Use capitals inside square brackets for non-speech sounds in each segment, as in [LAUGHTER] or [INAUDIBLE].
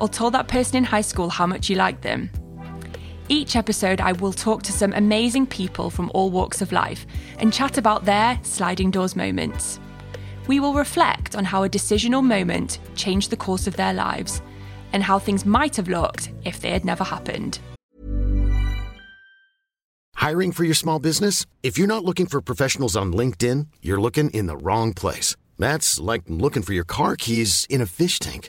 Or told that person in high school how much you liked them. Each episode, I will talk to some amazing people from all walks of life and chat about their sliding doors moments. We will reflect on how a decision or moment changed the course of their lives and how things might have looked if they had never happened. Hiring for your small business? If you're not looking for professionals on LinkedIn, you're looking in the wrong place. That's like looking for your car keys in a fish tank.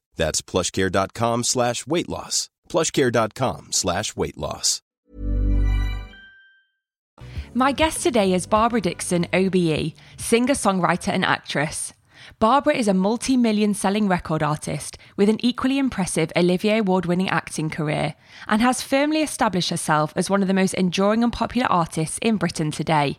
That's plushcare.com slash weight loss. Plushcare.com slash weight loss. My guest today is Barbara Dickson, OBE, singer, songwriter, and actress. Barbara is a multi million selling record artist with an equally impressive Olivier Award winning acting career and has firmly established herself as one of the most enduring and popular artists in Britain today.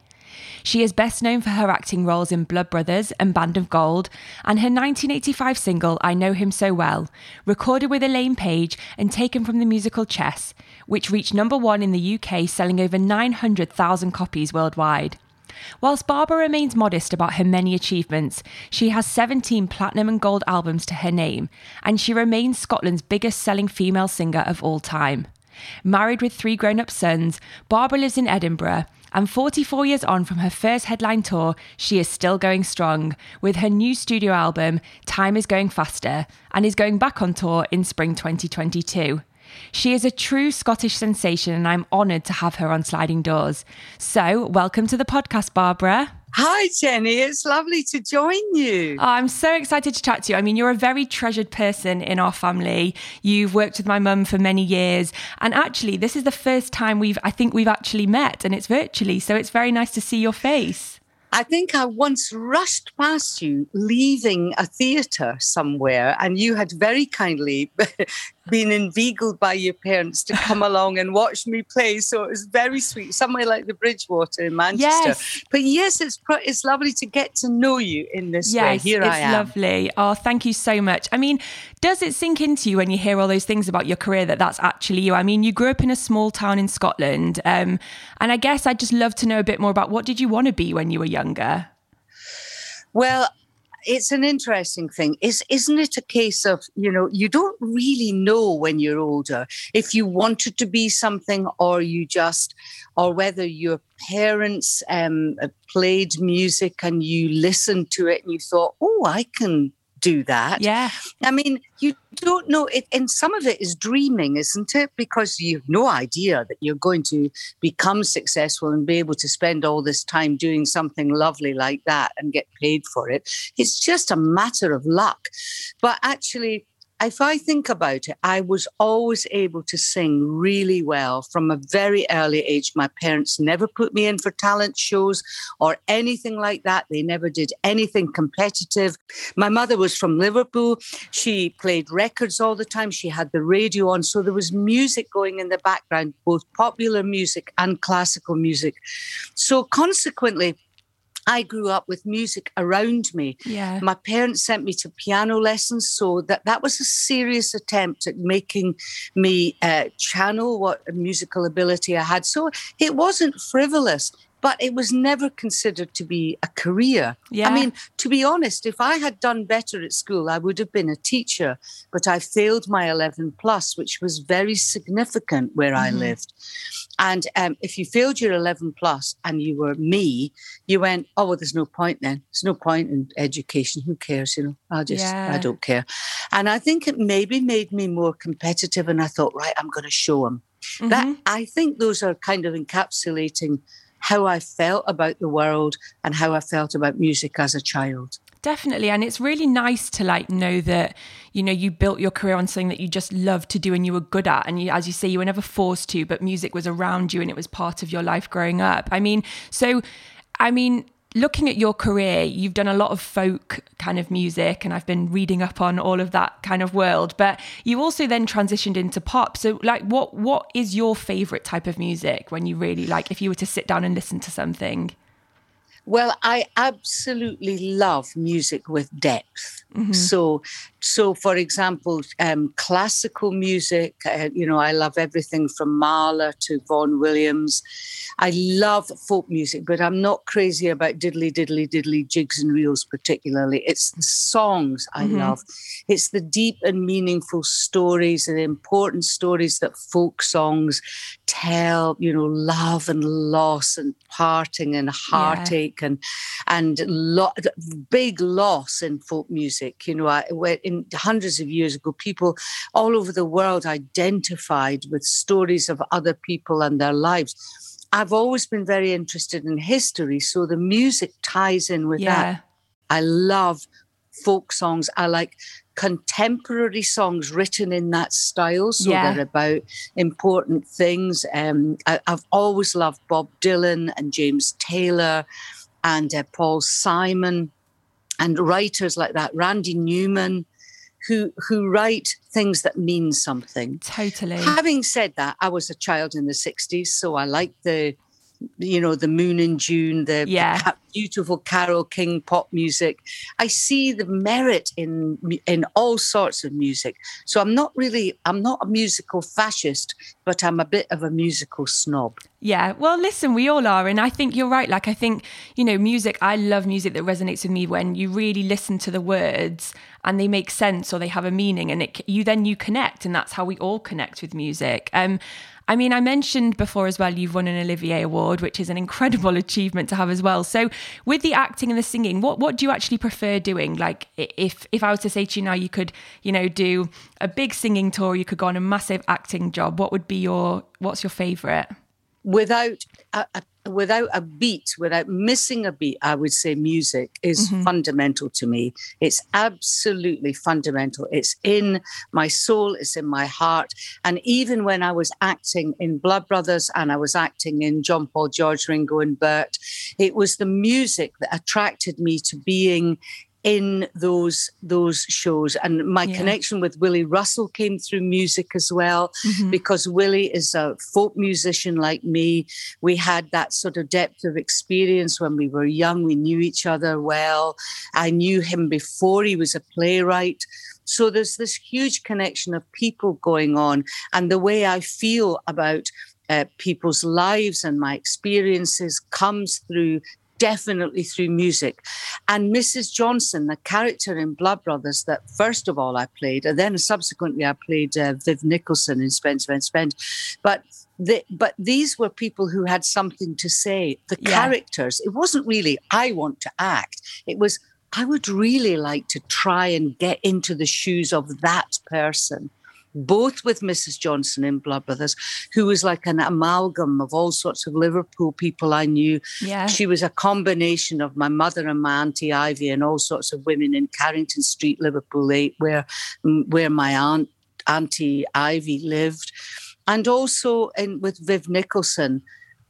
She is best known for her acting roles in Blood Brothers and Band of Gold, and her 1985 single I Know Him So Well, recorded with Elaine Paige and taken from the musical Chess, which reached number one in the UK, selling over 900,000 copies worldwide. Whilst Barbara remains modest about her many achievements, she has 17 platinum and gold albums to her name, and she remains Scotland's biggest selling female singer of all time. Married with three grown up sons, Barbara lives in Edinburgh and 44 years on from her first headline tour, she is still going strong with her new studio album, Time is Going Faster, and is going back on tour in spring 2022. She is a true Scottish sensation, and I'm honoured to have her on Sliding Doors. So, welcome to the podcast, Barbara. Hi, Jenny. It's lovely to join you. Oh, I'm so excited to chat to you. I mean, you're a very treasured person in our family. You've worked with my mum for many years. And actually, this is the first time we've, I think we've actually met, and it's virtually. So it's very nice to see your face. I think I once rushed past you leaving a theatre somewhere, and you had very kindly been inveigled by your parents to come [LAUGHS] along and watch me play. So it was very sweet, somewhere like the Bridgewater in Manchester. Yes. But yes, it's it's lovely to get to know you in this yes, way. Here it's I am. lovely. Oh, thank you so much. I mean, does it sink into you when you hear all those things about your career that that's actually you? I mean, you grew up in a small town in Scotland, um, and I guess I'd just love to know a bit more about what did you want to be when you were younger. Well, it's an interesting thing. Is isn't it a case of you know you don't really know when you're older if you wanted to be something or you just or whether your parents um, played music and you listened to it and you thought, oh, I can do that. Yeah. I mean, you don't know it, and some of it is dreaming, isn't it? Because you've no idea that you're going to become successful and be able to spend all this time doing something lovely like that and get paid for it. It's just a matter of luck. But actually, if I think about it, I was always able to sing really well from a very early age. My parents never put me in for talent shows or anything like that. They never did anything competitive. My mother was from Liverpool. She played records all the time. She had the radio on. So there was music going in the background, both popular music and classical music. So consequently, I grew up with music around me. Yeah. My parents sent me to piano lessons, so that that was a serious attempt at making me uh, channel what musical ability I had. So it wasn't frivolous but it was never considered to be a career. Yeah. I mean, to be honest, if I had done better at school, I would have been a teacher, but I failed my 11 plus, which was very significant where mm-hmm. I lived. And um, if you failed your 11 plus and you were me, you went, oh, well, there's no point then. There's no point in education. Who cares? You know, I just, yeah. I don't care. And I think it maybe made me more competitive. And I thought, right, I'm going to show them. Mm-hmm. That I think those are kind of encapsulating how I felt about the world and how I felt about music as a child. Definitely. And it's really nice to like know that, you know, you built your career on something that you just loved to do and you were good at. And you, as you say, you were never forced to, but music was around you and it was part of your life growing up. I mean, so, I mean, looking at your career, you've done a lot of folk kind of music, and I've been reading up on all of that kind of world. But you also then transitioned into pop. So, like, what what is your favorite type of music when you really like? If you were to sit down and listen to something. Well, I absolutely love music with depth. Mm-hmm. So, so for example, um, classical music. Uh, you know, I love everything from Mahler to Vaughan Williams. I love folk music, but I'm not crazy about diddly diddly diddly jigs and reels particularly. It's the songs I mm-hmm. love. It's the deep and meaningful stories and important stories that folk songs tell. You know, love and loss and parting and heartache yeah. and and lo- big loss in folk music. You know, I, in hundreds of years ago, people all over the world identified with stories of other people and their lives. I've always been very interested in history, so the music ties in with yeah. that. I love folk songs. I like contemporary songs written in that style. So yeah. they're about important things. Um, I, have always loved Bob Dylan and James Taylor and uh, Paul Simon and writers like that, Randy Newman. Who, who write things that mean something. Totally. Having said that, I was a child in the 60s, so I like the you know, the moon in June, the, yeah. beautiful Carole King pop music. I see the merit in in all sorts of music. So I'm not really I'm not a musical fascist, but I'm a bit of a musical snob. Yeah, well, listen, we all are, and I think you're right. Like, I think you know, music. I love music that resonates with me when you really listen to the words and they make sense or they have a meaning, and it you then you connect, and that's how we all connect with music. Um, I mean, I mentioned before as well, you've won an Olivier Award, which is an incredible [LAUGHS] achievement to have as well. So, with the acting and the singing, what what do you actually prefer doing? Like, if if I was to say to you now, you could, you know, do a big singing tour, you could go on a massive acting job. What would be your what's your favorite? Without a, a without a beat, without missing a beat, I would say music is mm-hmm. fundamental to me. It's absolutely fundamental. It's in my soul, it's in my heart. And even when I was acting in Blood Brothers and I was acting in John Paul George, Ringo, and Bert, it was the music that attracted me to being in those those shows. And my yeah. connection with willie russell came through music as well mm-hmm. because willie is a folk musician like me. We had that sort of depth of experience when we were young. We knew each other well. I knew him before he was a playwright. So there's this huge connection of people going on and the way i feel about uh, people's lives and my experiences comes through definitely through music. And Mrs. Johnson, the character in Blood Brothers that first of all I played, and then subsequently I played uh, Viv Nicholson in Spend, Spend, Spend. But the, but these were people who had something to say. The yeah. characters, it wasn't really, I want to act. It was, I would really like to try and get into the shoes of that person both with Mrs. Johnson in Blood Brothers, who was like an amalgam of all sorts of Liverpool people I knew. Yeah. She was a combination of my mother and my auntie Ivy and all sorts of women in Carrington Street, Liverpool 8, where, mm, where my aunt, auntie Ivy lived. And also in, with Viv Nicholson,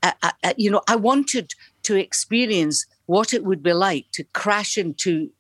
I, I, you know, I wanted to experience what it would be like to crash into,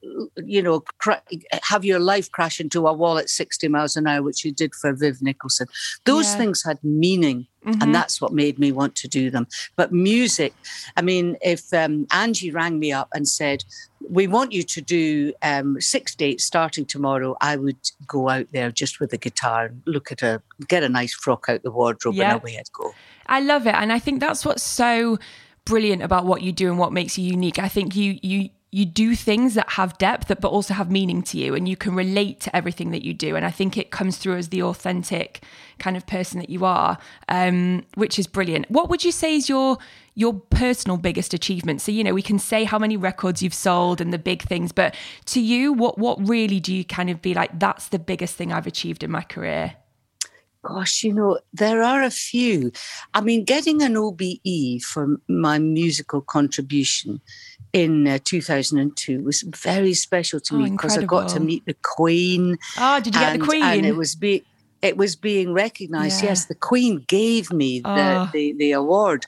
you know, cra- have your life crash into a wall at 60 miles an hour, which you did for Viv Nicholson. Those yeah. things had meaning. Mm-hmm. And that's what made me want to do them. But music, I mean, if um, Angie rang me up and said, We want you to do um, six dates starting tomorrow, I would go out there just with a guitar, and look at a, get a nice frock out the wardrobe, yeah. and away I'd go. I love it. And I think that's what's so brilliant about what you do and what makes you unique. I think you you you do things that have depth that but also have meaning to you and you can relate to everything that you do. And i think it comes through as the authentic kind of person that you are um, which is brilliant. What would you say is your your personal biggest achievement? So you know we can say how many records you've sold and the big things but to you what what really do you kind of be like that's the biggest thing i've achieved in my career Gosh, you know, there are a few. I mean, getting an OBE for my musical contribution in uh, 2002 was very special to oh, me because I got to meet the Queen. Oh, did you and, get the Queen? And it was be- it was being recognized. Yeah. Yes, the Queen gave me the, oh. the, the, award.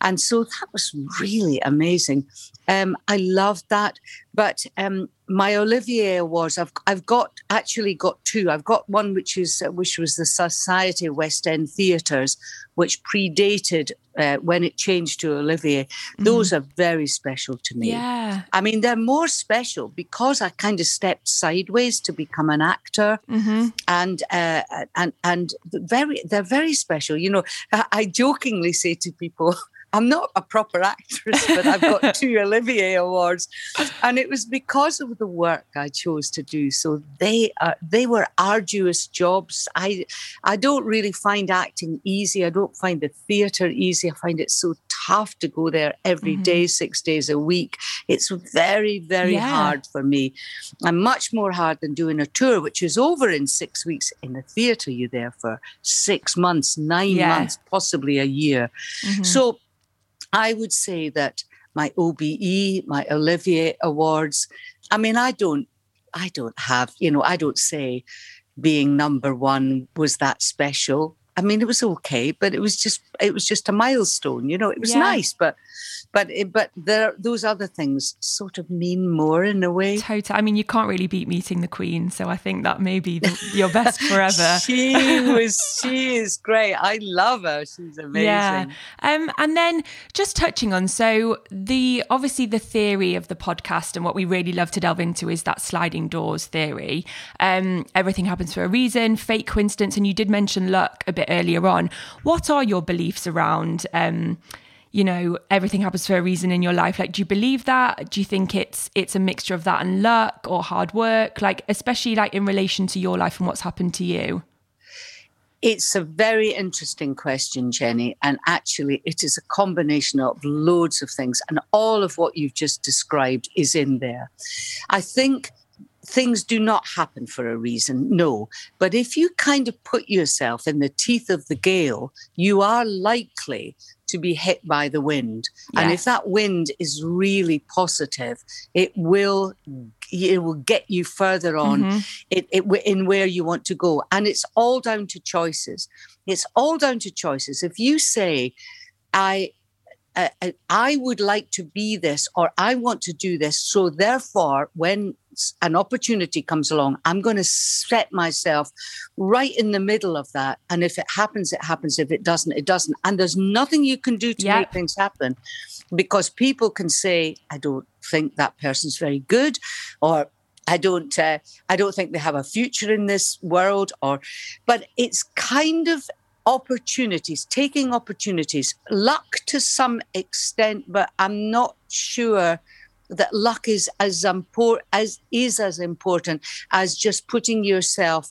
And so that was really amazing. Um, I loved that. But um, my Olivier Awards, I've I've got actually got two. I've got one which is uh, which was the Society of West End Theatres, which predated uh, when it changed to Olivier. Mm-hmm. Those are very special to me. Yeah, I mean they're more special because I kind of stepped sideways to become an actor, mm-hmm. and uh, and and very they're very special. You know, I jokingly say to people. I'm not a proper actress, but I've got [LAUGHS] two Olivier Awards. And it was because of the work I chose to do. So they are they were arduous jobs. I I don't really find acting easy. I don't find the theatre easy. I find it so tough to go there every mm-hmm. day, six days a week. It's very, very yeah. hard for me. And much more hard than doing a tour, which is over in six weeks. In the theatre, you're there for six months, nine yeah. months, possibly a year. Mm-hmm. So I would say that my OBE, my Olivier Awards, I mean, I don't, I don't have, you know, I don't say being number one was that special. I mean, it was okay, but it was just, it was just a milestone, you know, it was yeah. nice, but but it, but there those other things sort of mean more in a way. Totally. I mean, you can't really beat meeting the Queen, so I think that may be the, your best [LAUGHS] forever. she was. [LAUGHS] She is great. I love her. She's amazing. Yeah. Um, and then just touching on so the obviously the theory of the podcast and what we really love to delve into is that sliding doors theory. Um, everything happens for a reason, fake coincidence, and you did mention luck a bit earlier on. What are your beliefs around? Um, you know everything happens for a reason in your life like do you believe that do you think it's it's a mixture of that and luck or hard work like especially like in relation to your life and what's happened to you it's a very interesting question, Jenny. And actually, it is a combination of loads of things. And all of what you've just described is in there. I think things do not happen for a reason, no. But if you kind of put yourself in the teeth of the gale, you are likely to be hit by the wind. Yeah. And if that wind is really positive, it will it will get you further on mm-hmm. it, it, in where you want to go. And it's all down to choices. It's all down to choices. If you say, I uh, I would like to be this or I want to do this. So, therefore, when an opportunity comes along, I'm going to set myself right in the middle of that. And if it happens, it happens. If it doesn't, it doesn't. And there's nothing you can do to yep. make things happen because people can say, I don't think that person's very good or I don't uh, I don't think they have a future in this world or but it's kind of opportunities, taking opportunities, luck to some extent, but I'm not sure that luck is as important as is as important as just putting yourself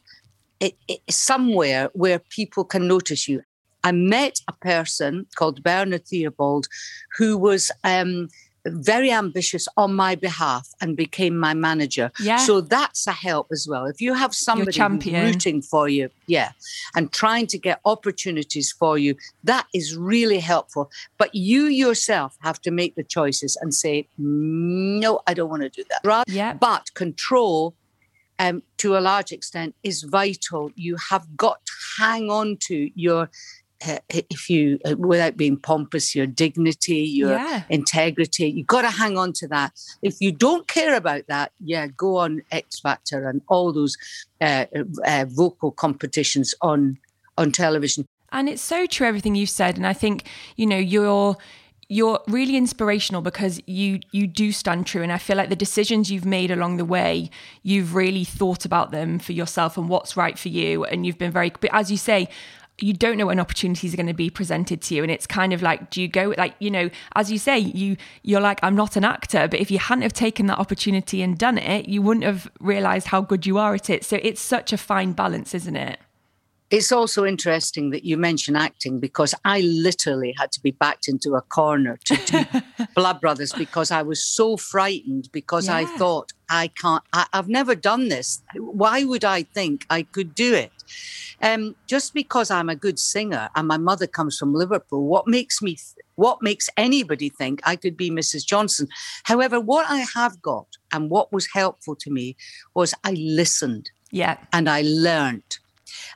it, it, somewhere where people can notice you. I met a person called Bernard Theobald who was um, very ambitious on my behalf and became my manager. Yeah. So that's a help as well. If you have somebody rooting for you, yeah, and trying to get opportunities for you, that is really helpful. But you yourself have to make the choices and say, no, I don't want to do that. Right? Yeah. But control um, to a large extent is vital. You have got to hang on to your uh, if you uh, without being pompous your dignity your yeah. integrity you've got to hang on to that if you don't care about that yeah go on x factor and all those uh, uh, vocal competitions on on television and it's so true everything you've said and i think you know you're you're really inspirational because you you do stand true and i feel like the decisions you've made along the way you've really thought about them for yourself and what's right for you and you've been very but as you say you don't know when opportunities are going to be presented to you and it's kind of like do you go like you know as you say you you're like i'm not an actor but if you hadn't have taken that opportunity and done it you wouldn't have realized how good you are at it so it's such a fine balance isn't it it's also interesting that you mention acting because I literally had to be backed into a corner to do [LAUGHS] Blood Brothers because I was so frightened because yeah. I thought I can't, I, have never done this. Why would I think I could do it? Um, just because I'm a good singer and my mother comes from Liverpool, what makes me, th- what makes anybody think I could be Mrs. Johnson? However, what I have got and what was helpful to me was I listened. Yeah. And I learned.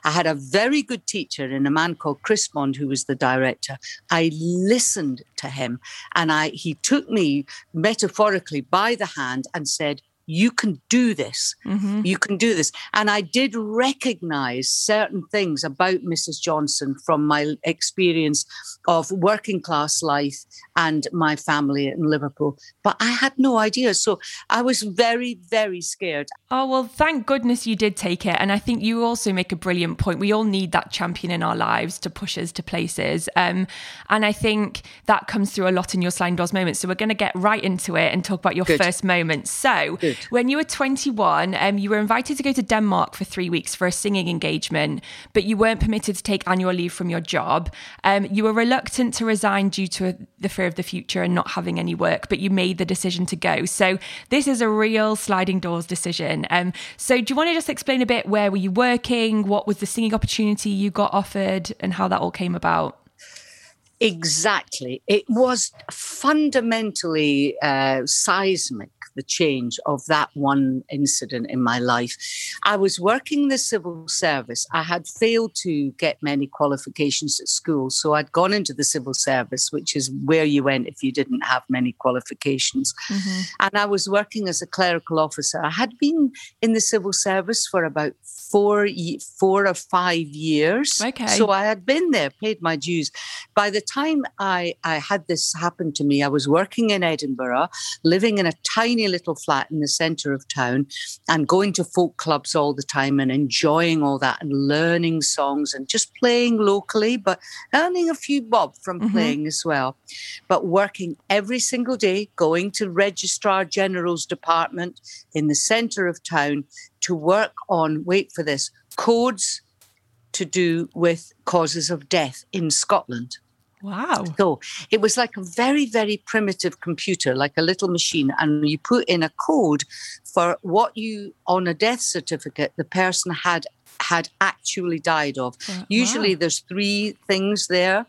I had a very good teacher in a man called Chris Bond, who was the director. I listened to him and I he took me metaphorically by the hand and said, you can do this. Mm-hmm. You can do this. And I did recognize certain things about Mrs. Johnson from my experience of working class life and my family in Liverpool, but I had no idea. So I was very, very scared. Oh, well, thank goodness you did take it. And I think you also make a brilliant point. We all need that champion in our lives to push us to places. Um, and I think that comes through a lot in your sliding doors moments. So we're going to get right into it and talk about your Good. first moment. So, Good. When you were 21, um, you were invited to go to Denmark for three weeks for a singing engagement, but you weren't permitted to take annual leave from your job. Um, you were reluctant to resign due to the fear of the future and not having any work, but you made the decision to go. So this is a real sliding doors decision. Um, so do you want to just explain a bit where were you working? What was the singing opportunity you got offered and how that all came about? Exactly. It was fundamentally uh, seismic the change of that one incident in my life. I was working the civil service. I had failed to get many qualifications at school. So I'd gone into the civil service, which is where you went if you didn't have many qualifications. Mm-hmm. And I was working as a clerical officer. I had been in the civil service for about four, four or five years. Okay. So I had been there, paid my dues. By the time I, I had this happen to me, I was working in Edinburgh, living in a tiny tiny little flat in the center of town and going to folk clubs all the time and enjoying all that and learning songs and just playing locally, but earning a few bob from mm-hmm. playing as well. But working every single day, going to Registrar General's department in the center of town to work on, wait for this, codes to do with causes of death in Scotland. Wow. So it was like a very, very primitive computer, like a little machine. And you put in a code for what you, on a death certificate, the person had had actually died of. Wow. Usually there's three things there,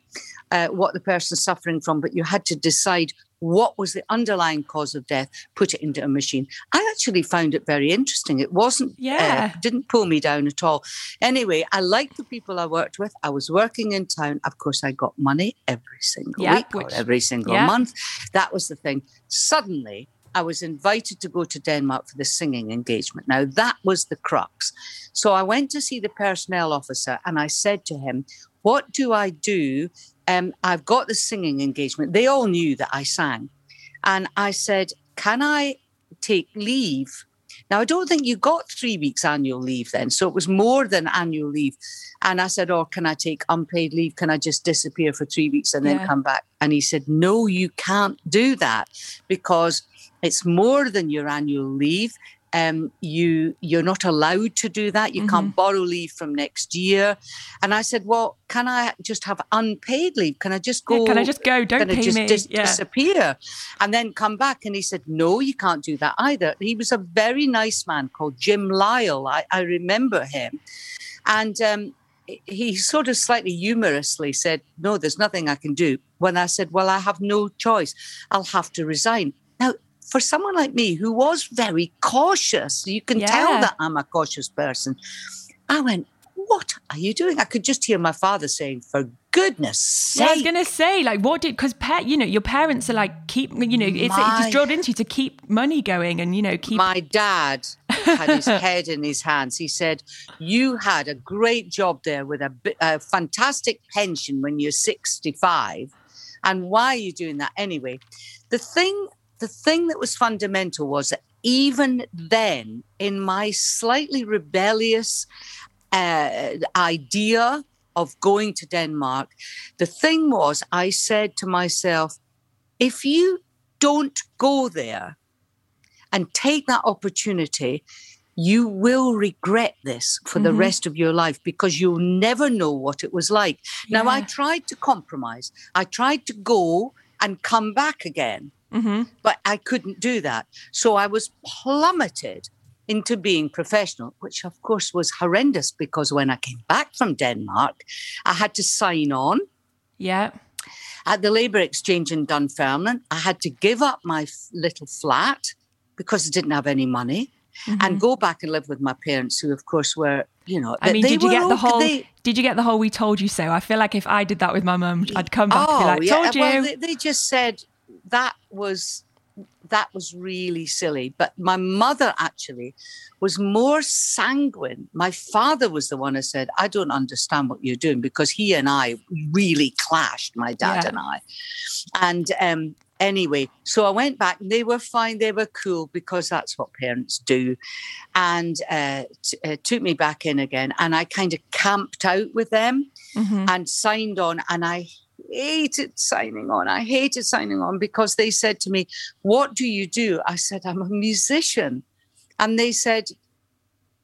uh, what the person's suffering from, but you had to decide what was the underlying cause of death, put it into a machine. I actually found it very interesting. It wasn't, uh, yeah, uh, didn't pull me down at all. Anyway, I liked the people I worked with. I was working in town. Of course, I got money every single yep, week which, or every single yeah. month. That was the thing. Suddenly, I was invited to go to Denmark for the singing engagement. Now, that was the crux. So I went to see the personnel officer and I said to him, What do I do um, I've got the singing engagement. They all knew that I sang. And I said, Can I take leave now, I don't think you got three weeks annual leave then. So it was more than annual leave. And I said, Oh, can I take unpaid leave? Can I just disappear for three weeks and then Yeah. come back? And he said, No, you can't do that because it's more than your annual leave. Um, you you're not allowed to do that. You can't borrow leave from next year. And I said, Well, can I just have unpaid leave? Can I just Yeah, go? can I just go? Don't pay just me. dis- Yeah. disappear and then come back? And he said, No, you can't do that either. He was a very nice man called Jim Lyle. I, I remember him. And um, he sort of slightly humorously said, No, there's nothing I can do. When I said, Well, I have no choice, I'll have to resign. For someone like me who was very cautious, you can Yeah. tell that I'm a cautious person. I went, What are you doing? I could just hear my father saying, For goodness Yeah, I was gonna say, like, what did because pa- you know your parents are like keep you know it's, it My- just drilled into you to keep money going and you know keep My dad had his [LAUGHS] head in his hands. He said, You had a great job there with a, a fantastic pension when you're 65. And why are you doing that anyway? The thing, the thing that was fundamental was that even then, in my slightly rebellious uh, idea of going to Denmark, the thing was, I said to myself, if you don't go there, and take that opportunity, you will regret this for the rest of your life because you'll never know what it was like. Now, I tried to compromise, I tried to go and come back again, Mhm. but I couldn't do that. So I was plummeted into being professional, which of course was horrendous because when I came back from Denmark, I had to sign on yeah at the Labour Exchange in Dunfermline. I had to give up my f- little flat because I didn't have any money and go back and live with my parents, who, of course, were, you know, I mean did you get the whole they- did you get the whole we told you so I feel like if I did that with my mum I'd come back and be like told you Oh, Well, they, they just said that was that was really silly. But my mother actually was more sanguine. My father was the one who said, "I don't understand what you're doing," because he and I really clashed. My dad Yeah. and I, and um, anyway, so I went back. and They were fine. They were cool because that's what parents do, and uh, t- uh, took me back in again. And I kind of camped out with them Mhm. and signed on and I hated signing on. I hated signing on because they said to me, What do you do? I said, I'm a musician. And they said,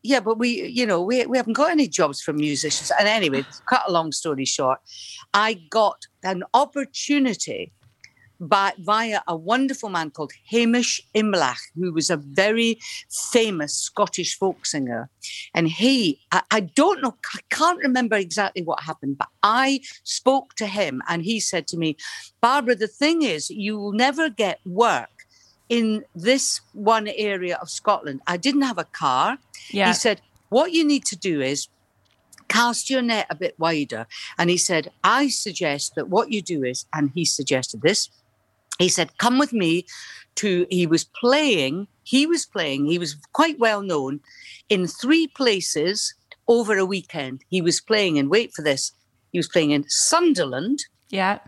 Yeah, but we, you know, we, we haven't got any jobs for musicians. And anyway, cut a long story short, I got an opportunity by, via a wonderful man called Hamish Imlach, who was a very famous Scottish folk singer. And he, I, I don't know, I can't remember exactly what happened, but I spoke to him and he said to me, Barbara, the thing is, you will never get work in this one area of Scotland. I didn't have a car. yeah He said, What you need to do is cast your net a bit wider. And he said, I suggest that what you do is, and he suggested this, he said, Come with me to, he was playing, he was playing, he was quite well known in three places over a weekend. He was playing in, wait for this, he was playing in Sunderland, yeah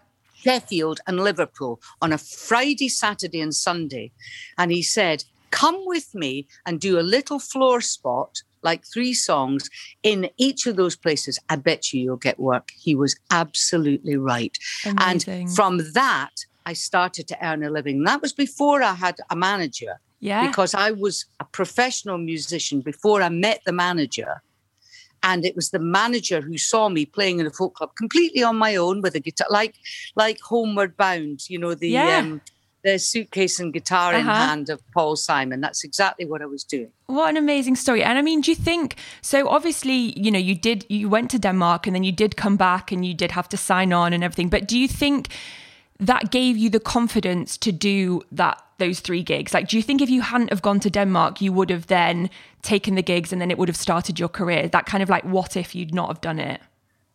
Sheffield and Liverpool on a Friday, Saturday, and Sunday. And he said, Come with me and do a little floor spot, like three songs in each of those places. I bet you you'll get work. He was absolutely right. Amazing. And from that, I started to earn a living. That was before I had a manager yeah because I was a professional musician before I met the manager. And it was the manager who saw me playing in a folk club completely on my own with a guitar, like like Homeward Bound, you know, the Yeah. um, the suitcase and guitar in Uh-huh. hand of Paul Simon. That's exactly what I was doing. What an amazing story. And I mean, do you think so? Obviously, you know, you did, you went to Denmark and then you did come back and you did have to sign on and everything. But do you think that gave you the confidence to do that, those three gigs? Like, do you think if you hadn't have gone to Denmark, you would have then taken the gigs and then it would have started your career? That kind of like, what if you'd not have done it?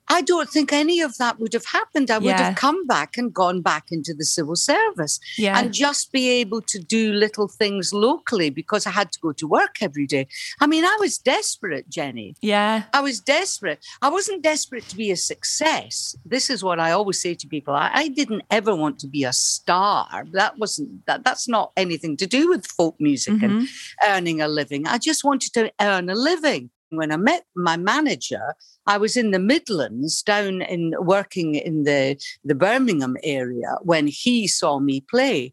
I don't think any of that would have happened. I would Yeah. have come back and gone back into the civil service Yeah. and just be able to do little things locally because I had to go to work every day. I mean, I was desperate, Jenny. yeah. I was desperate. I wasn't desperate to be a success. This is what I always say to people. I, I didn't ever want to be a star. That wasn't that that's not anything to do with folk music and mm-hmm. earning a living. I just wanted to earn a living. When I met my manager, I was in the Midlands down in working in the, the Birmingham area when he saw me play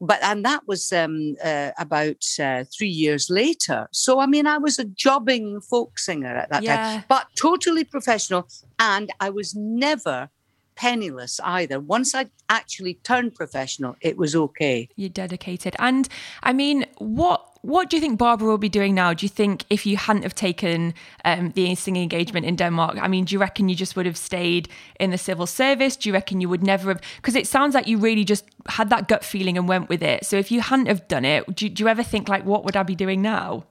but and that was um, uh, about uh, three years later. So I mean, I was a jobbing folk singer at that Yeah. time, but totally professional, and I was never penniless either. Once I actually turned professional, it was okay. You're dedicated. And I mean, what what do you think Barbara will be doing now? Do you think if you hadn't have taken um, the singing engagement in Denmark, I mean, do you reckon you just would have stayed in the civil service? Do you reckon you would never have? Because it sounds like you really just had that gut feeling and went with it. So if you hadn't have done it, do, do you ever think like, what would I be doing now?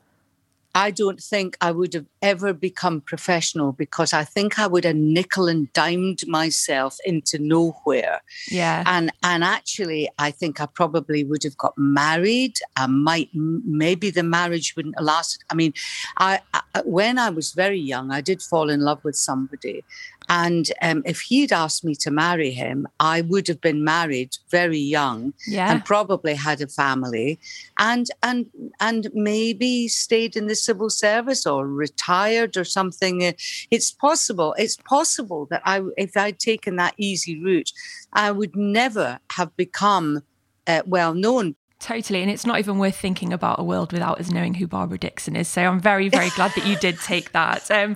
I don't think I would have ever become professional because I think I would have nickel and dimed myself into nowhere. Yeah. and and actually i think i probably would have got married i might maybe the marriage wouldn't last. i mean I, I when i was very young i did fall in love with somebody and um, if he'd asked me to marry him i would have been married very young Yeah. and probably had a family and and and maybe stayed in the civil service or retired or something Uh, it's possible it's possible that i if i'd taken that easy route i would never have become uh, well known Totally. And it's not even worth thinking about a world without us knowing who Barbara Dickson is. So I'm very, very glad that you did take that. Um,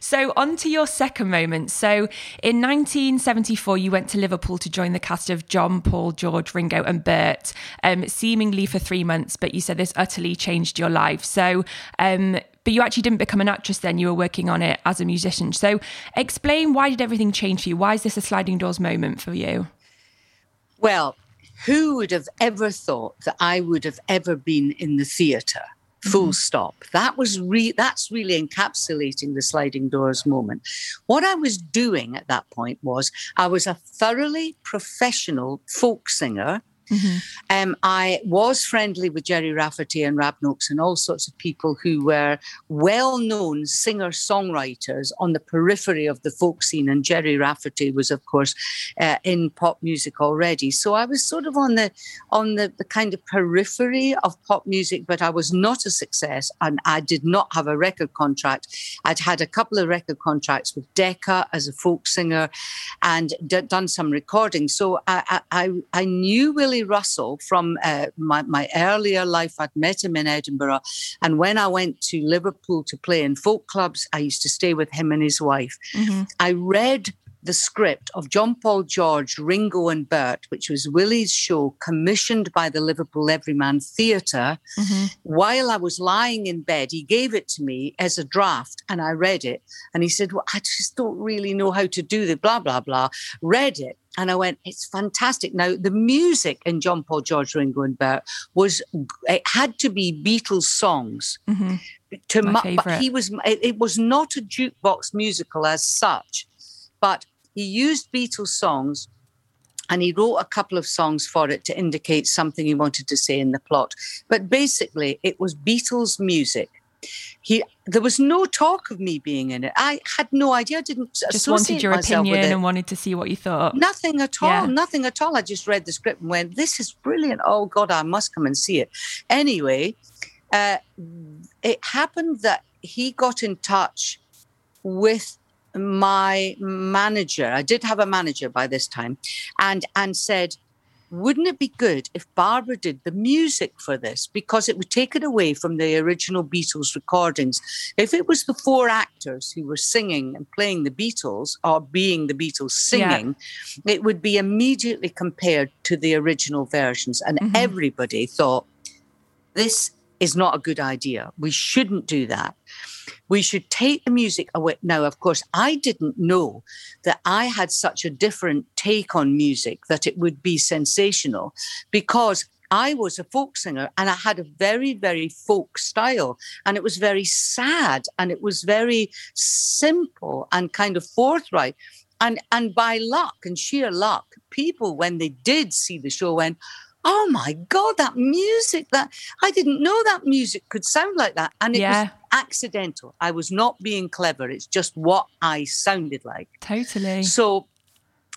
So, on to your second moment. So, in 1974, you went to Liverpool to join the cast of John, Paul, George, Ringo, and Bert, um, seemingly for three months, but you said this utterly changed your life. So, um, but you actually didn't become an actress then, you were working on it as a musician. So, explain why did everything change for you? Why is this a sliding doors moment for you? well who would have ever thought that i would have ever been in the theatre full mm-hmm. stop. That was re- that's really encapsulating the sliding doors moment. What i was doing at that point was i was a thoroughly professional folk singer um, I was friendly with Gerry Rafferty and Rab Noakes and all sorts of people who were well known singer songwriters on the periphery of the folk scene. And Gerry Rafferty was, of course, uh, in pop music already. So I was sort of on the on the, the kind of periphery of pop music, but I was not a success and I did not have a record contract. I'd had a couple of record contracts with Decca as a folk singer and d- done some recording. So I, I, I- I knew Willie Russell from uh, my, my earlier life. I'd met him in Edinburgh. And when I went to Liverpool to play in folk clubs, I used to stay with him and his wife. I read the script of John Paul George, Ringo and Bert, which was Willie's show commissioned by the Liverpool Everyman Theatre. While I was lying in bed, he gave it to me as a draft and I read it. And he said, Well, I just don't really know how to do the blah, blah, blah. Read it. And I went, it's fantastic. Now, the music in John Paul George, Ringo and Bert was, it had to be Beatles songs mm-hmm. to My mu- but he was it, it was not a jukebox musical as such but he used beatles songs and he wrote a couple of songs for it to indicate something he wanted to say in the plot. But basically, it was Beatles music. He, there was no talk of me being in it. I had no idea. I didn't just wanted your opinion and wanted to see what you thought. Nothing at all. Yeah. Nothing at all. I just read the script and went, "This is brilliant! Oh God, I must come and see it." Anyway, uh, it happened that he got in touch with my manager. I did have a manager by this time, and and said, wouldn't it be good if Barbara did the music for this? Because it would take it away from the original Beatles recordings. If it was the four actors who were singing and playing the Beatles or being the Beatles singing, yeah. it would be immediately compared to the original versions. And mm-hmm. everybody thought, this is not a good idea. We shouldn't do that. We should take the music away. Now, of course, I didn't know that I had such a different take on music that it would be sensational because I was a folk singer and I had a very, very folk style. And it was very sad and it was very simple and kind of forthright. And, and by luck and sheer luck, people, when they did see the show, went, oh my god that music that i didn't know that music could sound like that and it yeah. was accidental i was not being clever it's just what i sounded like totally so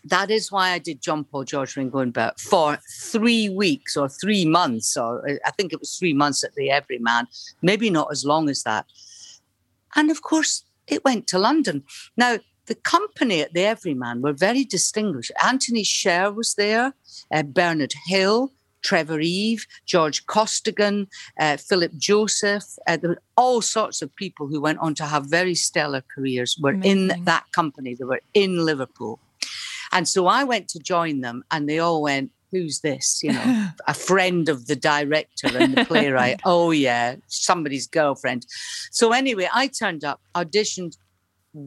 that is why I did John Paul, George Ringo and Bert for three weeks or three months, or I think it was three months at the Everyman, maybe not as long as that. And of course, it went to London. Now, the company at the Everyman were very distinguished. Antony Sher was there, uh, Bernard Hill, Trevor Eve, George Costigan, uh, Philip Joseph. Uh, there were all sorts of people who went on to have very stellar careers were Amazing. in that company. They were in Liverpool. And so I went to join them and they all went, Who's this? You know, [LAUGHS] a friend of the director and the playwright. [LAUGHS] oh, yeah, somebody's girlfriend. So anyway, I turned up, auditioned,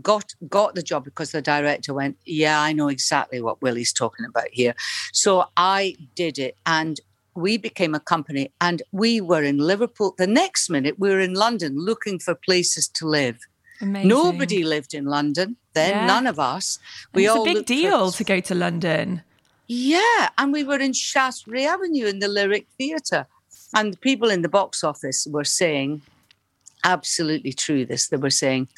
got got the job because the director went, Yeah, I know exactly what Willie's talking about here. So I did it. And we became a company and we were in Liverpool. The next minute, we were in London looking for places to live. Amazing. Nobody lived in London then, yeah. none of us. We it's all a big deal for... to go to London. Yeah, and we were in Shaftesbury Avenue in the Lyric Theatre. And the people in the box office were saying, absolutely true, this. They were saying,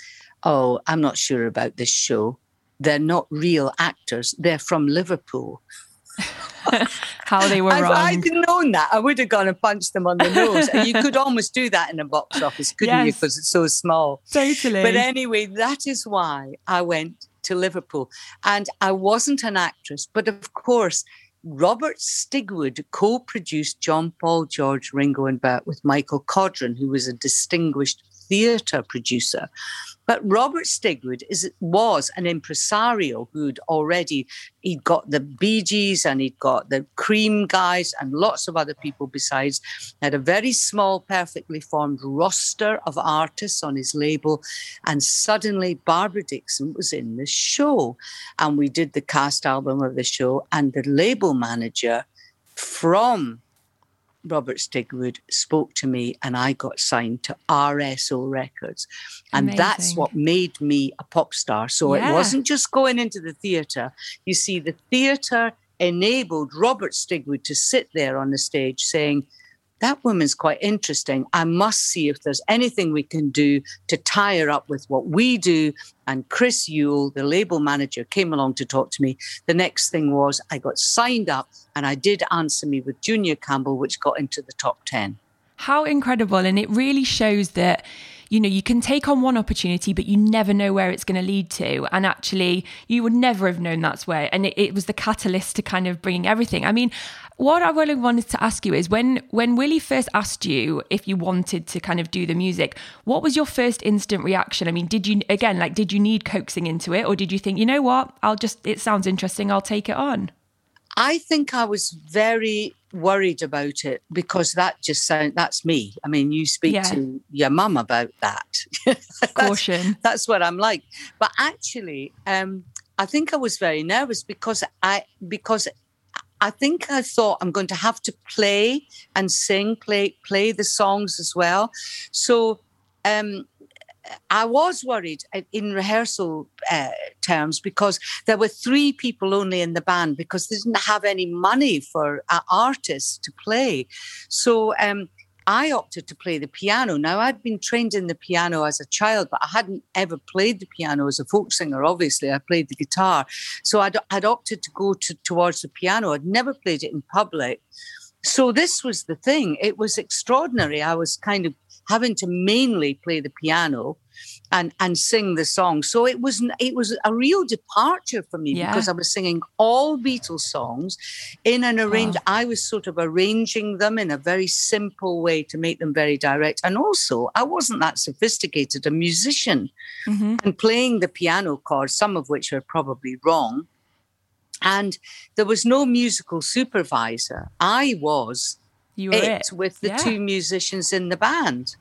oh, I'm not sure about this show. They're not real actors, they're from Liverpool. [LAUGHS] How they were wrong. If I'd known that, I would have gone and punched them on the nose. and you could almost do that in a box office, couldn't yes. you? Because it's so small. Totally. But anyway, that is why I went to Liverpool. And I wasn't an actress, but of course, Robert Stigwood co produced John Paul, George, Ringo, and Bert with Michael Codron, who was a distinguished theatre producer. But Robert Stigwood is, was an impresario who'd already he'd got the Bee Gees and he'd got the Cream guys and lots of other people besides. Had a very small, perfectly formed roster of artists on his label, and suddenly Barbara Dickson was in the show, and we did the cast album of the show, and the label manager from Robert Stigwood spoke to me and I got signed to RSO Records. And Amazing. that's what made me a pop star. So yeah. it wasn't just going into the theatre. You see, the theatre enabled Robert Stigwood to sit there on the stage saying, that woman's quite interesting. I must see if there's anything we can do to tie her up with what we do. And Chris Yule, the label manager, came along to talk to me. The next thing was I got signed up and I did answer me with Junior Campbell, which got into the top 10. How incredible. And it really shows that you know, you can take on one opportunity, but you never know where it's going to lead to. And actually, you would never have known that's where. And it, it was the catalyst to kind of bringing everything. I mean, what I really wanted to ask you is when when Willie first asked you if you wanted to kind of do the music, what was your first instant reaction? I mean, did you again like did you need coaxing into it, or did you think, you know what, I'll just it sounds interesting, I'll take it on? I think I was very worried about it because that just sound that's me. I mean, you speak yeah. to your mum about that. [LAUGHS] that's, Caution. That's what I'm like. But actually, um, I think I was very nervous because I because I think I thought I'm going to have to play and sing, play play the songs as well. So um, I was worried in rehearsal uh, terms because there were three people only in the band because they didn't have any money for uh, artists to play. So um, I opted to play the piano. Now, I'd been trained in the piano as a child, but I hadn't ever played the piano as a folk singer. Obviously, I played the guitar. So I'd, I'd opted to go to, towards the piano. I'd never played it in public. So this was the thing. It was extraordinary. I was kind of having to mainly play the piano and and sing the song. So it was it was a real departure for me yeah. because I was singing all Beatles songs in an arrange. Oh. I was sort of arranging them in a very simple way to make them very direct. And also, I wasn't that sophisticated a musician, mm-hmm. and playing the piano chords, some of which are probably wrong. And there was no musical supervisor. I was you were it, it. with the yeah. two musicians in the band.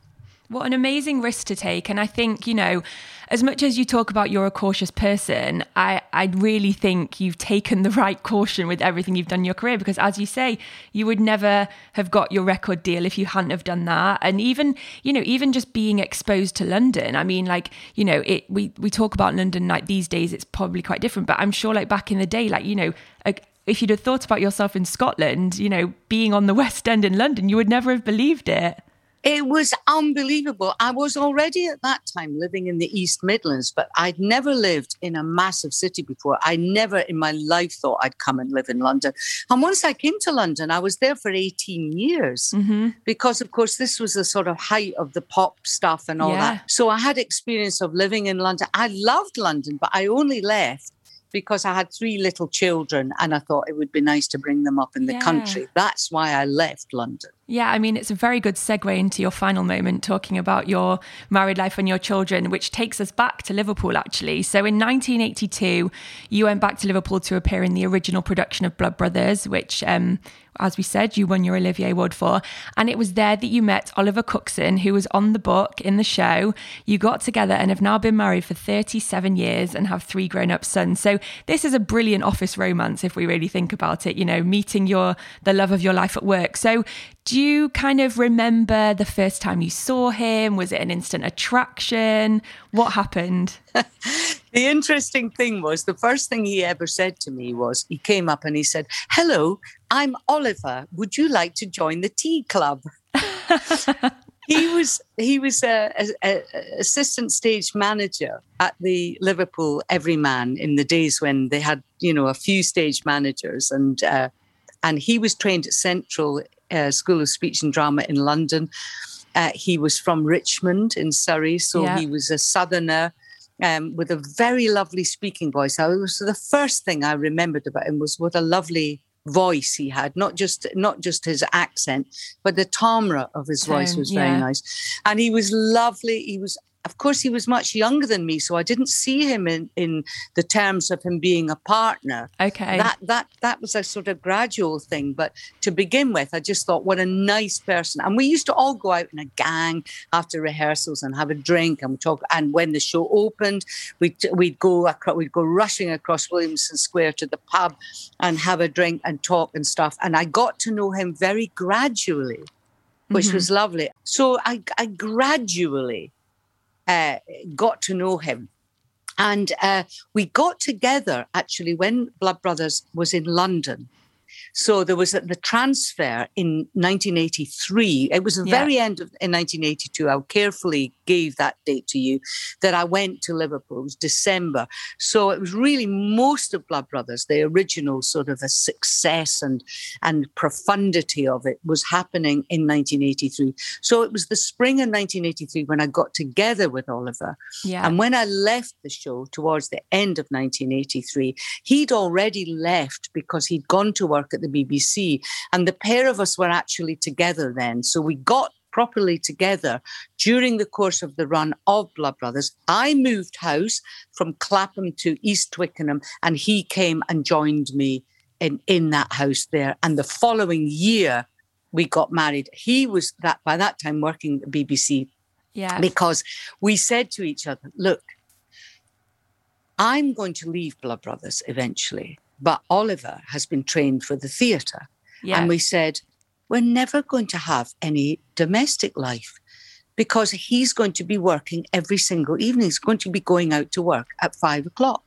What an amazing risk to take. And I think, you know, as much as you talk about you're a cautious person, I, I really think you've taken the right caution with everything you've done in your career because as you say, you would never have got your record deal if you hadn't have done that. And even, you know, even just being exposed to London, I mean, like, you know, it we, we talk about London like these days, it's probably quite different. But I'm sure like back in the day, like, you know, a, if you'd have thought about yourself in Scotland, you know, being on the [LAUGHS] West End in London, you would never have believed it. It was unbelievable. I was already at that time living in the East Midlands, but I'd never lived in a massive city before. I never in my life thought I'd come and live in London. And once I came to London, I was there for 18 years mm-hmm. because, of course, this was the sort of height of the pop stuff and all yeah. that. So I had experience of living in London. I loved London, but I only left because I had three little children and I thought it would be nice to bring them up in the yeah. country. That's why I left London. Yeah, I mean, it's a very good segue into your final moment talking about your married life and your children, which takes us back to Liverpool, actually. So in 1982, you went back to Liverpool to appear in the original production of Blood Brothers, which um, as we said, you won your Olivier Award for. And it was there that you met Oliver Cookson, who was on the book in the show. You got together and have now been married for 37 years and have three grown up sons. So this is a brilliant office romance if we really think about it, you know, meeting your the love of your life at work. So do you kind of remember the first time you saw him? Was it an instant attraction? What happened? [LAUGHS] the interesting thing was the first thing he ever said to me was he came up and he said, Hello, I'm Oliver. Would you like to join the tea club? [LAUGHS] he was he was a, a, a, assistant stage manager at the Liverpool Everyman in the days when they had you know a few stage managers and uh, and he was trained at Central uh, School of Speech and Drama in London. Uh, he was from Richmond in Surrey, so yeah. he was a southerner. Um, with a very lovely speaking voice. I was the first thing I remembered about him was what a lovely voice he had not just not just his accent but the timbre of his voice was very yeah. nice and he was lovely he was of course, he was much younger than me, so I didn't see him in, in the terms of him being a partner. Okay. That that that was a sort of gradual thing. But to begin with, I just thought, what a nice person. And we used to all go out in a gang after rehearsals and have a drink and talk. And when the show opened, we'd we'd go across, we'd go rushing across Williamson Square to the pub and have a drink and talk and stuff. And I got to know him very gradually, which mm-hmm. was lovely. So I, I gradually uh, got to know him. And uh, we got together actually when Blood Brothers was in London. So there was the transfer in 1983. It was the yeah. very end of in 1982. I carefully gave that date to you that I went to Liverpool. It was December. So it was really most of Blood Brothers, the original sort of a success and and profundity of it was happening in 1983. So it was the spring of 1983 when I got together with Oliver. Yeah. And when I left the show towards the end of 1983, he'd already left because he'd gone to work at the BBC. And the pair of us were actually together then. So we got properly together during the course of the run of Blood Brothers. I moved house from Clapham to East Twickenham, and he came and joined me in, in that house there. And the following year, we got married. He was that by that time working at BBC. Yeah. Because we said to each other, look, I'm going to leave Blood Brothers eventually. But Oliver has been trained for the theatre. Yeah. And we said, we're never going to have any domestic life. because he's going to be working every single evening. He's going to be going out to work at five o'clock.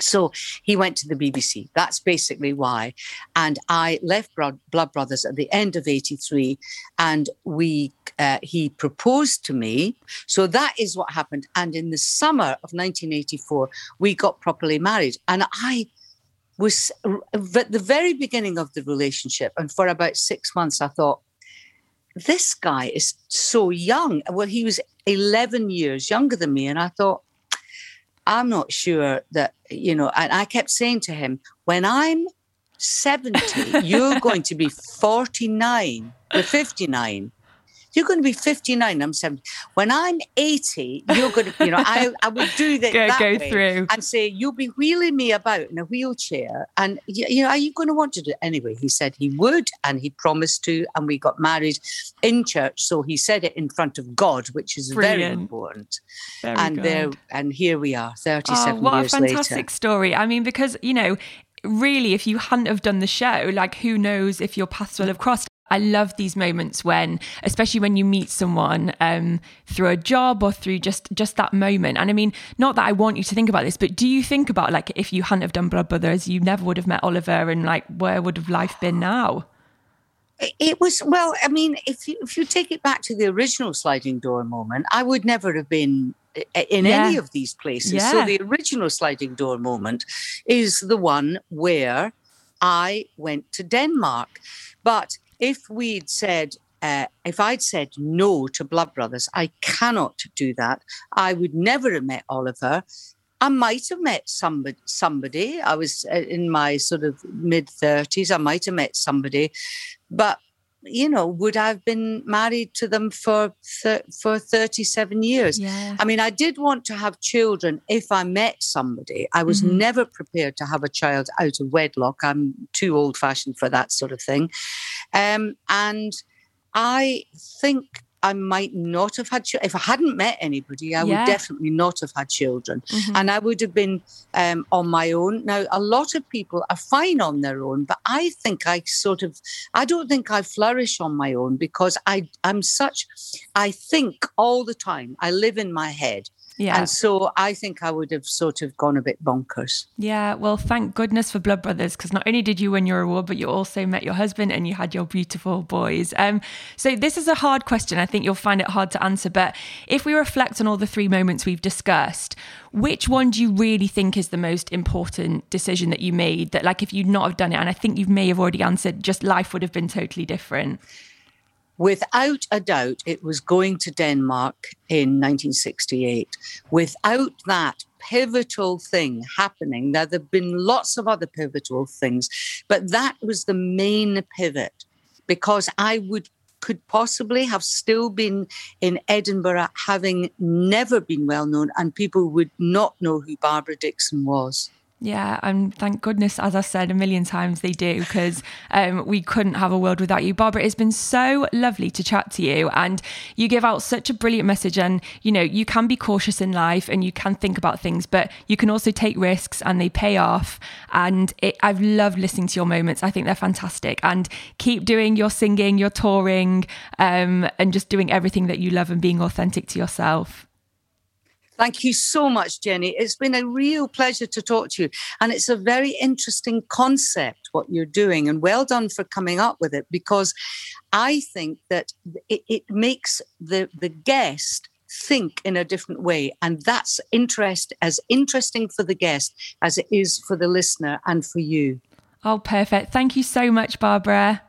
So he went to the BBC. That's basically why. And I left Blood Brothers at the end of 83 and we uh, he proposed to me. So that is what happened. And in the summer of 1984, we got properly married. And I was at the very beginning of the relationship, and for about six months, I thought, this guy is so young. Well, he was 11 years younger than me. And I thought, I'm not sure that, you know, and I kept saying to him, when I'm 70, you're [LAUGHS] going to be 49 or 59. You're going to be 59. I'm 70. When I'm 80, you're going to, you know, I, I would do [LAUGHS] that, go, that go through and say, you'll be wheeling me about in a wheelchair. And, you know, are you going to want to do it? Anyway, he said he would and he promised to. And we got married in church. So he said it in front of God, which is Brilliant. very important. Very and good. there, and here we are, 37 oh, what years a fantastic later. story. I mean, because, you know, really, if you hadn't have done the show, like who knows if your paths will have crossed. I love these moments when, especially when you meet someone um, through a job or through just just that moment. And I mean, not that I want you to think about this, but do you think about like if you hadn't have done Blood Brothers, you never would have met Oliver, and like where would have life been now? It was well. I mean, if you if you take it back to the original sliding door moment, I would never have been in Yeah. any of these places. Yeah. So the original sliding door moment is the one where I went to Denmark. But if we'd said, uh, if I'd said no to Blood Brothers, I cannot do that. I would never have met Oliver. I might have met somebody. Somebody. I was uh, in my sort of mid thirties. I might have met somebody, but you know, would I have been married to them for for thirty seven years? Yeah. I mean, I did want to have children if I met somebody. I was Mhm. never prepared to have a child out of wedlock. I'm too old fashioned for that sort of thing. Um, and I think I might not have had children. If I hadn't met anybody, I Yeah. would definitely not have had children. Mhm. And I would have been um, on my own. Now, a lot of people are fine on their own, but I think I sort of, I don't think I flourish on my own because I, I'm such, I think all the time. I live in my head. Yeah. And so I think I would have sort of gone a bit bonkers. Yeah, well, thank goodness for Blood Brothers because not only did you win your award, but you also met your husband and you had your beautiful boys. Um, so this is a hard question. I think you'll find it hard to answer. But if we reflect on all the three moments we've discussed, which one do you really think is the most important decision that you made? That, like, if you'd not have done it, and I think you may have already answered, just life would have been totally different. Without a doubt, it was going to Denmark in 1968. Without that pivotal thing happening, now there have been lots of other pivotal things, but that was the main pivot because I would could possibly have still been in Edinburgh having never been well known and people would not know who Barbara Dickson was. Yeah, and thank goodness, as I said a million times, they do because um, we couldn't have a world without you. Barbara, it's been so lovely to chat to you, and you give out such a brilliant message. And you know, you can be cautious in life and you can think about things, but you can also take risks and they pay off. And it, I've loved listening to your moments. I think they're fantastic. And keep doing your singing, your touring, um, and just doing everything that you love and being authentic to yourself. Thank you so much, Jenny. It's been a real pleasure to talk to you. And it's a very interesting concept, what you're doing. And well done for coming up with it, because I think that it, it makes the, the guest think in a different way. And that's interest as interesting for the guest as it is for the listener and for you. Oh, perfect. Thank you so much, Barbara.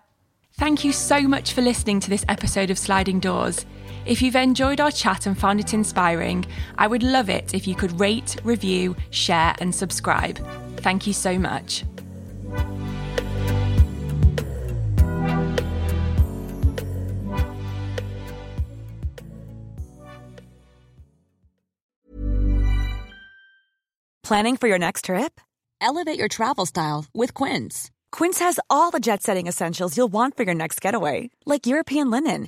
Thank you so much for listening to this episode of Sliding Doors. If you've enjoyed our chat and found it inspiring, I would love it if you could rate, review, share, and subscribe. Thank you so much. Planning for your next trip? Elevate your travel style with Quince. Quince has all the jet setting essentials you'll want for your next getaway, like European linen,